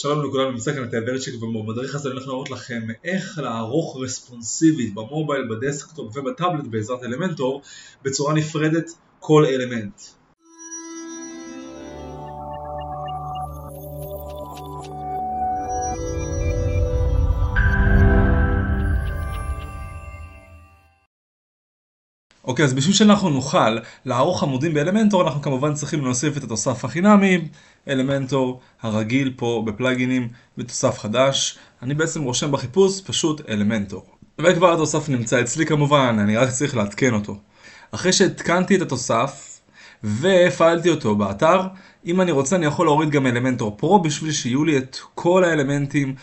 שלום לכולם, נמצא כאן איתי ורצ'יק ובמדריך הזה אני הולך להראות לכם איך לערוך רספונסיבית במובייל, בדסקטופ ובטאבלט בעזרת אלמנטור בצורה נפרדת כל אלמנט. אוקיי, אז בשביל שאנחנו נוכל לערוך עמודים באלמנטור, אנחנו כמובן צריכים להוסיף את התוסף החינמי, אלמנטור הרגיל פה בפלאגינים, בתוסף חדש. אני בעצם רושם בחיפוש פשוט אלמנטור. וכבר התוסף נמצא אצלי כמובן, אני רק צריך לעדכן אותו. אחרי שהתקנתי את התוסף והפעלתי אותו באתר, אם אני רוצה אני יכול להוריד גם אלמנטור פרו בשביל שיהיו לי את כל האלמנטים,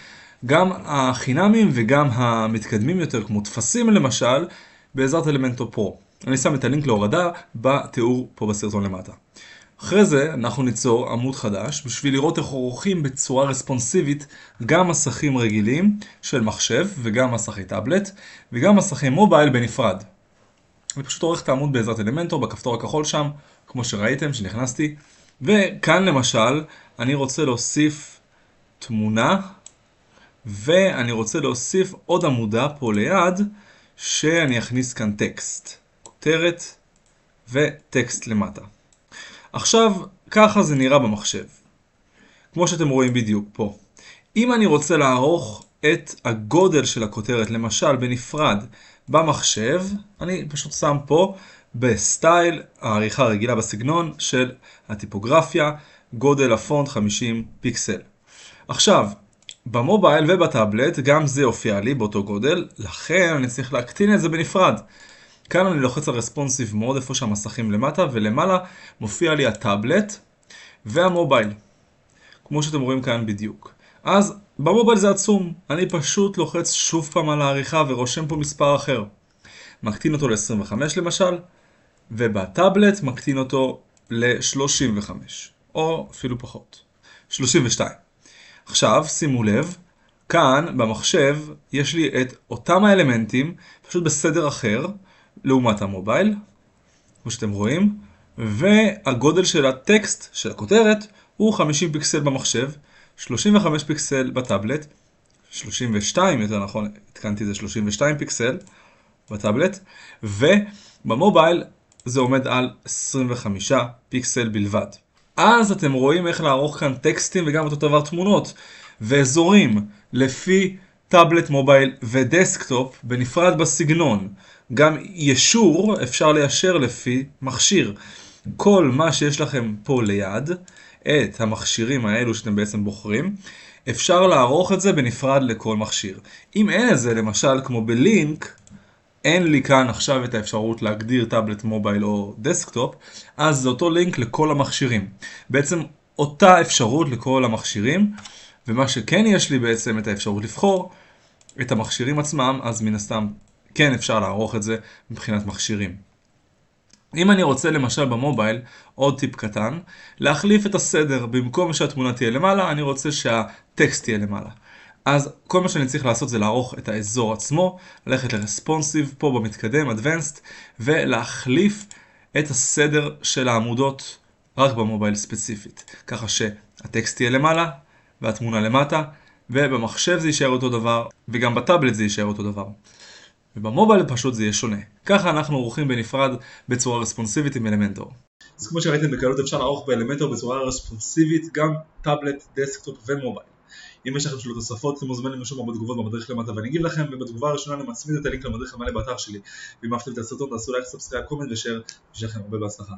גם החינמים וגם המתקדמים יותר, כמו טפסים למשל, בעזרת אלמנטור פרו. אני שם את הלינק להורדה בתיאור פה בסרטון למטה. אחרי זה אנחנו ניצור עמוד חדש בשביל לראות איך עורכים בצורה רספונסיבית גם מסכים רגילים של מחשב וגם מסכי טאבלט וגם מסכי מובייל בנפרד. אני פשוט עורך את העמוד בעזרת אלמנטור בכפתור הכחול שם, כמו שראיתם שנכנסתי. וכאן למשל אני רוצה להוסיף תמונה ואני רוצה להוסיף עוד עמודה פה ליד שאני אכניס כאן טקסט. כותרת וטקסט למטה. עכשיו, ככה זה נראה במחשב. כמו שאתם רואים בדיוק פה. אם אני רוצה לערוך את הגודל של הכותרת, למשל בנפרד במחשב, אני פשוט שם פה ב style העריכה הרגילה בסגנון של הטיפוגרפיה, גודל הפונט 50 פיקסל. עכשיו, במובייל ובטאבלט גם זה הופיע לי באותו גודל, לכן אני צריך להקטין את זה בנפרד. כאן אני לוחץ על רספונסיב מוד, איפה שהמסכים למטה, ולמעלה מופיע לי הטאבלט והמובייל. כמו שאתם רואים כאן בדיוק. אז במובייל זה עצום, אני פשוט לוחץ שוב פעם על העריכה ורושם פה מספר אחר. מקטין אותו ל-25 למשל, ובטאבלט מקטין אותו ל-35, או אפילו פחות. 32. עכשיו, שימו לב, כאן במחשב יש לי את אותם האלמנטים, פשוט בסדר אחר, לעומת המובייל, כמו שאתם רואים, והגודל של הטקסט, של הכותרת, הוא 50 פיקסל במחשב, 35 פיקסל בטאבלט, 32 יותר נכון, התקנתי את זה 32 פיקסל בטאבלט, ובמובייל זה עומד על 25 פיקסל בלבד. אז אתם רואים איך לערוך כאן טקסטים וגם אותו דבר תמונות ואזורים לפי טאבלט, מובייל ודסקטופ בנפרד בסגנון. גם ישור אפשר ליישר לפי מכשיר. כל מה שיש לכם פה ליד, את המכשירים האלו שאתם בעצם בוחרים, אפשר לערוך את זה בנפרד לכל מכשיר. אם אין את זה, למשל כמו בלינק, אין לי כאן עכשיו את האפשרות להגדיר טאבלט, מובייל או דסקטופ, אז זה אותו לינק לכל המכשירים. בעצם אותה אפשרות לכל המכשירים, ומה שכן יש לי בעצם את האפשרות לבחור, את המכשירים עצמם, אז מן הסתם כן אפשר לערוך את זה מבחינת מכשירים. אם אני רוצה למשל במובייל, עוד טיפ קטן, להחליף את הסדר, במקום שהתמונה תהיה למעלה, אני רוצה שהטקסט תהיה למעלה. אז כל מה שאני צריך לעשות זה לערוך את האזור עצמו, ללכת לרספונסיב פה במתקדם, Advanced, ולהחליף את הסדר של העמודות רק במובייל ספציפית. ככה שהטקסט יהיה למעלה והתמונה למטה, ובמחשב זה יישאר אותו דבר, וגם בטאבלט זה יישאר אותו דבר. ובמובייל פשוט זה יהיה שונה. ככה אנחנו עורכים בנפרד בצורה רספונסיבית עם אלמנטור. אז כמו שראיתם בקלות אפשר לערוך באלמנטור בצורה רספונסיבית גם טאבלט, דסקטופ ומובייל. אם יש לכם שאלות נוספות אתם מוזמנים לשאול בתגובות במדריך למטה ואני אגיב לכם ובתגובה הראשונה אני מצמיד את הלינק למדריך המלא באתר שלי ואם אהבתם את הסרטון תעשו לייק, subscribe, comment ושאר ושיהיה לכם הרבה בהצלחה